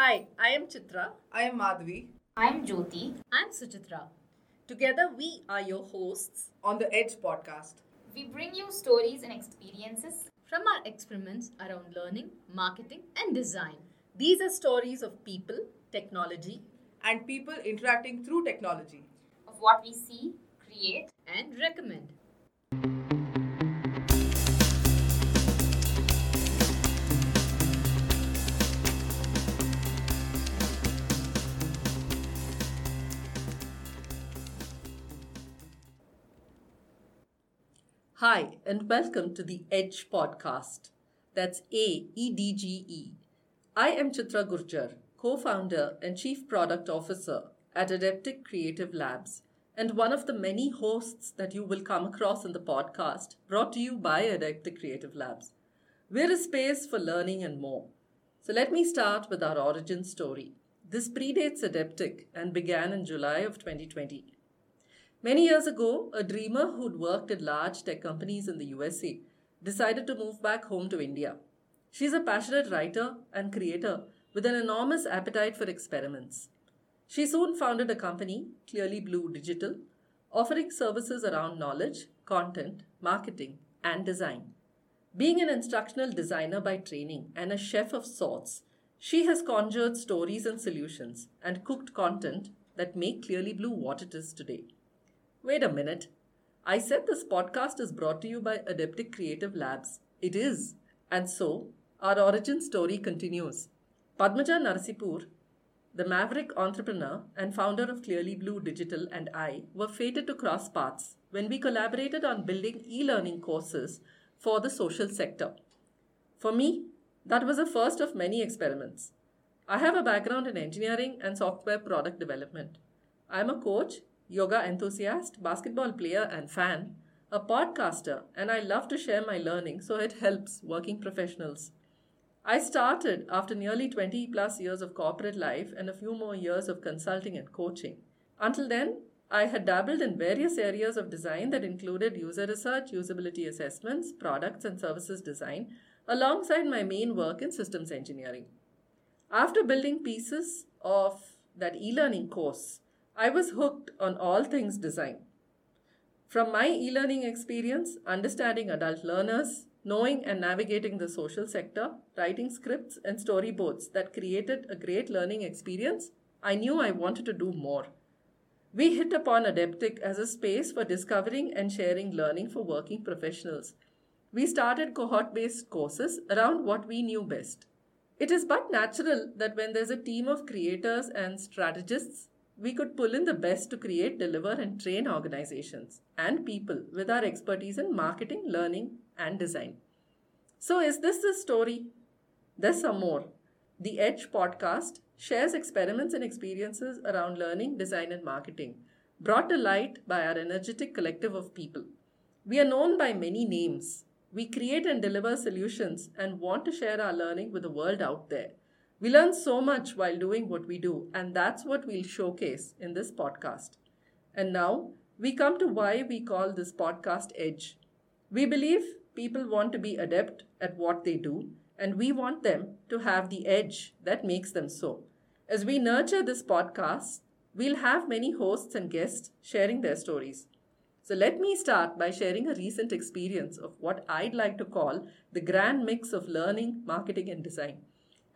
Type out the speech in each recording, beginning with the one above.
Hi, I am Chitra. I am Madhvi. I'm Jyoti. I'm Suchitra. Together, we are your hosts on the Aedge podcast. We bring you stories and experiences from our experiments around learning, marketing, and design. These are stories of people, technology, and people interacting through technology, of what we see, create, and recommend. And welcome to the Aedge podcast. That's A E D G E. I am Chitra Gurjar, co founder and chief product officer at Adeptic Creative Labs, and one of the many hosts that you will come across in the podcast brought to you by Adeptic Creative Labs. We're a space for learning and more. So let me start with our origin story. This predates Adeptic and began in July of 2020. Many years ago, a dreamer who'd worked at large tech companies in the USA decided to move back home to India. She's a passionate writer and creator with an enormous appetite for experiments. She soon founded a company, Clearly Blue Digital, offering services around knowledge, content, marketing, and design. Being an instructional designer by training and a chef of sorts, she has conjured stories and solutions and cooked content that make Clearly Blue what it is today. Wait a minute. I said this podcast is brought to you by Adeptic Creative Labs. It is. And so, our origin story continues. Padmaja Narsipur, the maverick entrepreneur and founder of Clearly Blue Digital, and I were fated to cross paths when we collaborated on building e learning courses for the social sector. For me, that was the first of many experiments. I have a background in engineering and software product development. I am a coach yoga enthusiast, basketball player, and fan, a podcaster, and I love to share my learning so it helps working professionals. I started after nearly 20 plus years of corporate life and a few more years of consulting and coaching. Until then, I had dabbled in various areas of design that included user research, usability assessments, products and services design, alongside my main work in systems engineering. After building pieces of that e learning course, I was hooked on all things design. From my e learning experience, understanding adult learners, knowing and navigating the social sector, writing scripts and storyboards that created a great learning experience, I knew I wanted to do more. We hit upon Adeptic as a space for discovering and sharing learning for working professionals. We started cohort based courses around what we knew best. It is but natural that when there's a team of creators and strategists we could pull in the best to create, deliver, and train organizations and people with our expertise in marketing, learning, and design. So, is this the story? There's some more. The Aedge podcast shares experiments and experiences around learning, design, and marketing, brought to light by our energetic collective of people. We are known by many names. We create and deliver solutions and want to share our learning with the world out there. We learn so much while doing what we do, and that's what we'll showcase in this podcast. And now we come to why we call this podcast Aedge. We believe people want to be adept at what they do, and we want them to have the edge that makes them so. As we nurture this podcast, we'll have many hosts and guests sharing their stories. So let me start by sharing a recent experience of what I'd like to call the grand mix of learning, marketing, and design.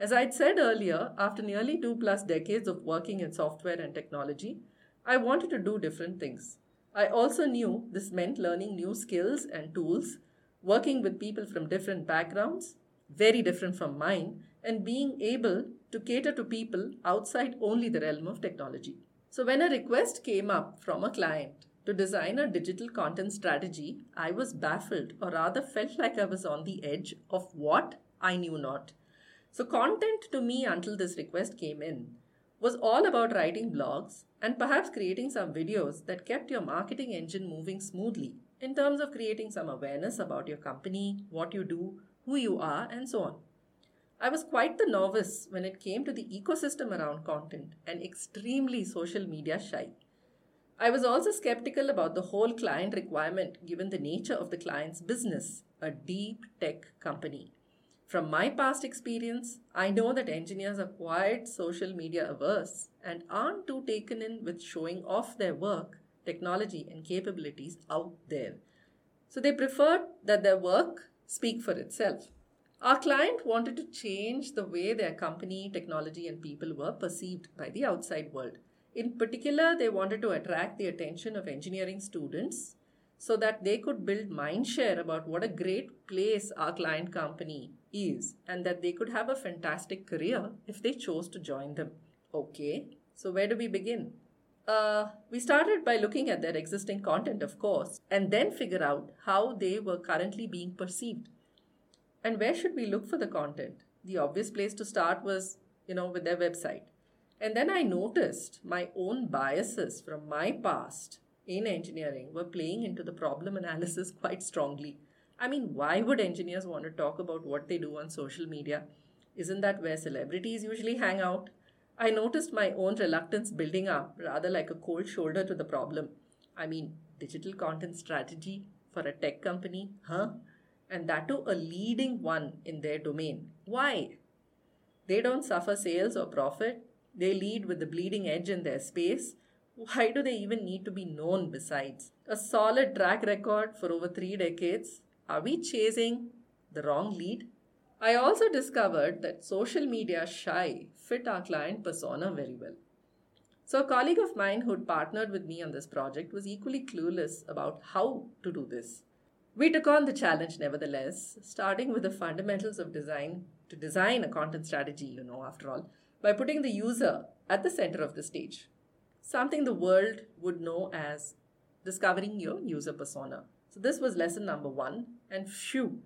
As I'd said earlier, after nearly two plus decades of working in software and technology, I wanted to do different things. I also knew this meant learning new skills and tools, working with people from different backgrounds, very different from mine, and being able to cater to people outside only the realm of technology. So, when a request came up from a client to design a digital content strategy, I was baffled, or rather felt like I was on the edge of what I knew not. So, content to me until this request came in was all about writing blogs and perhaps creating some videos that kept your marketing engine moving smoothly in terms of creating some awareness about your company, what you do, who you are, and so on. I was quite the novice when it came to the ecosystem around content and extremely social media shy. I was also skeptical about the whole client requirement given the nature of the client's business, a deep tech company. From my past experience, I know that engineers are quite social media averse and aren't too taken in with showing off their work, technology, and capabilities out there. So they prefer that their work speak for itself. Our client wanted to change the way their company, technology, and people were perceived by the outside world. In particular, they wanted to attract the attention of engineering students so that they could build mind share about what a great place our client company is and that they could have a fantastic career if they chose to join them. Okay, so where do we begin? Uh, we started by looking at their existing content, of course, and then figure out how they were currently being perceived. And where should we look for the content? The obvious place to start was, you know, with their website. And then I noticed my own biases from my past in engineering were playing into the problem analysis quite strongly. I mean, why would engineers want to talk about what they do on social media? Isn't that where celebrities usually hang out? I noticed my own reluctance building up, rather like a cold shoulder to the problem. I mean, digital content strategy for a tech company, huh? and that too a leading one in their domain. Why? They don't suffer sales or profit, they lead with the bleeding edge in their space. Why do they even need to be known besides? A solid track record for over three decades. Are we chasing the wrong lead? I also discovered that social media shy fit our client persona very well. So, a colleague of mine who'd partnered with me on this project was equally clueless about how to do this. We took on the challenge nevertheless, starting with the fundamentals of design to design a content strategy, you know, after all, by putting the user at the center of the stage. Something the world would know as discovering your user persona. So, this was lesson number one, and phew,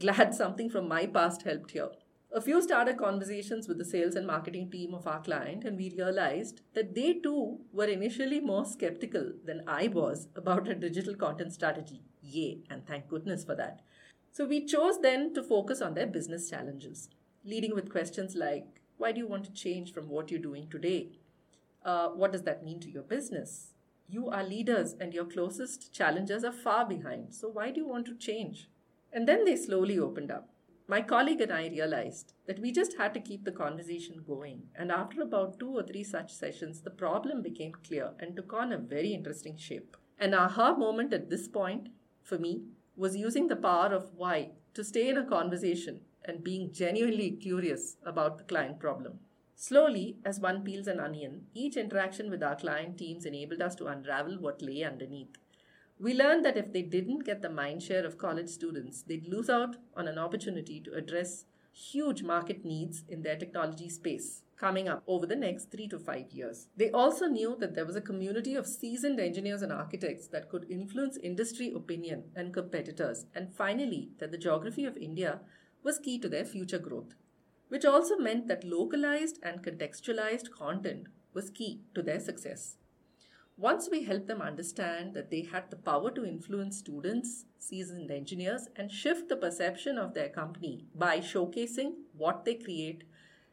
glad something from my past helped here. A few started conversations with the sales and marketing team of our client, and we realized that they too were initially more skeptical than I was about a digital content strategy. Yay, and thank goodness for that. So we chose then to focus on their business challenges, leading with questions like why do you want to change from what you're doing today? Uh, what does that mean to your business? You are leaders, and your closest challengers are far behind. So, why do you want to change? And then they slowly opened up. My colleague and I realized that we just had to keep the conversation going. And after about two or three such sessions, the problem became clear and took on a very interesting shape. An aha moment at this point for me was using the power of why to stay in a conversation and being genuinely curious about the client problem. Slowly, as one peels an onion, each interaction with our client teams enabled us to unravel what lay underneath. We learned that if they didn't get the mindshare of college students, they'd lose out on an opportunity to address huge market needs in their technology space coming up over the next three to five years. They also knew that there was a community of seasoned engineers and architects that could influence industry opinion and competitors, and finally, that the geography of India was key to their future growth, which also meant that localized and contextualized content was key to their success. Once we helped them understand that they had the power to influence students, seasoned engineers, and shift the perception of their company by showcasing what they create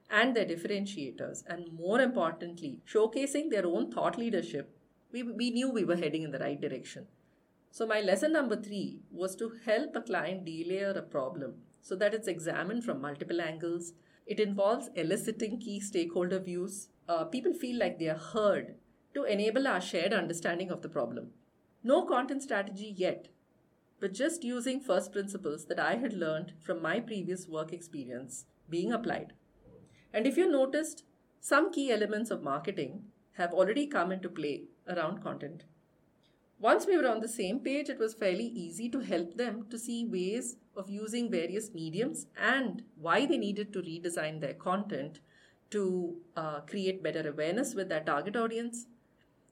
and their differentiators, and more importantly, showcasing their own thought leadership, we, we knew we were heading in the right direction. So, my lesson number three was to help a client delayer a problem so that it's examined from multiple angles. It involves eliciting key stakeholder views. Uh, people feel like they are heard to enable our shared understanding of the problem. No content strategy yet, but just using first principles that I had learned from my previous work experience being applied. And if you noticed, some key elements of marketing have already come into play around content. Once we were on the same page, it was fairly easy to help them to see ways of using various mediums and why they needed to redesign their content to uh, create better awareness with their target audience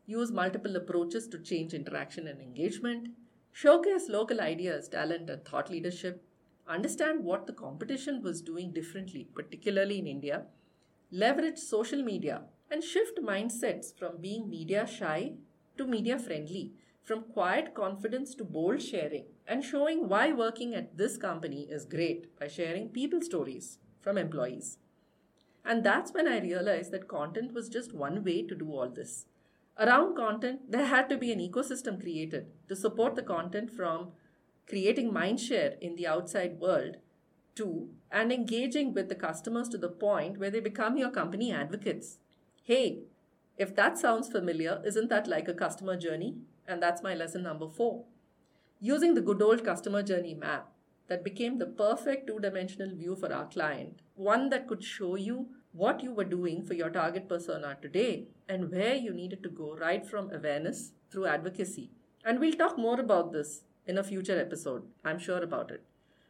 use multiple approaches to change interaction and engagement, showcase local ideas, talent, and thought leadership, understand what the competition was doing differently, particularly in India, leverage social media, and shift mindsets from being media shy to media friendly, from quiet confidence to bold sharing, and showing why working at this company is great by sharing people stories from employees. And that's when I realized that content was just one way to do all this. Around content, there had to be an ecosystem created to support the content from creating mindshare in the outside world to, and engaging with the customers to the point where they become your company advocates. Hey, if that sounds familiar, isn't that like a customer journey? And that's my lesson number four. Using the good old customer journey map that became the perfect two dimensional view for our client, one that could show you what you were doing for your target persona today and where you needed to go right from awareness through advocacy. And we'll talk more about this in a future episode. I'm sure about it.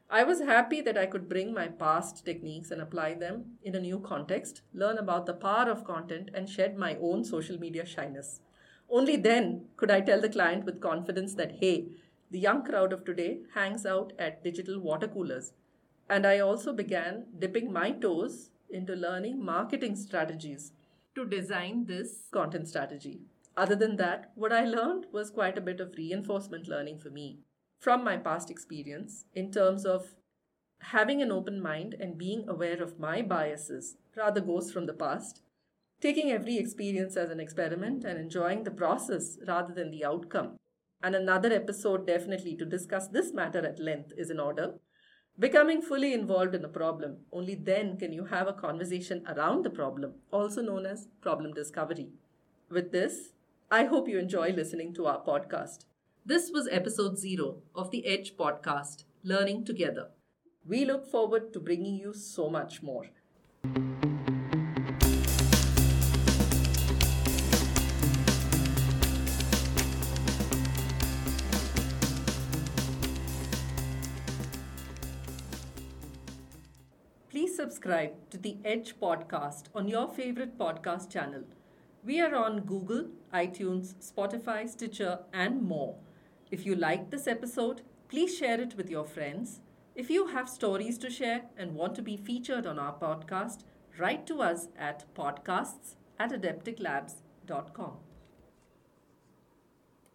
I was happy that I could bring my past techniques and apply them in a new context, learn about the power of content, and shed my own social media shyness. Only then could I tell the client with confidence that, hey, the young crowd of today hangs out at digital water coolers. And I also began dipping my toes into learning marketing strategies to design this content strategy. Other than that, what I learned was quite a bit of reinforcement learning for me from my past experience in terms of having an open mind and being aware of my biases rather goes from the past. Taking every experience as an experiment and enjoying the process rather than the outcome. And another episode, definitely, to discuss this matter at length is in order. Becoming fully involved in a problem. Only then can you have a conversation around the problem, also known as problem discovery. With this, I hope you enjoy listening to our podcast. This was episode zero of the Aedge podcast, Learning Together. We look forward to bringing you so much more. Subscribe to the Aedge podcast on your favorite podcast channel. We are on Google, iTunes, Spotify, Stitcher, and more. If you like this episode, please share it with your friends. If you have stories to share and want to be featured on our podcast, write to us at podcasts at adepticlabs.com.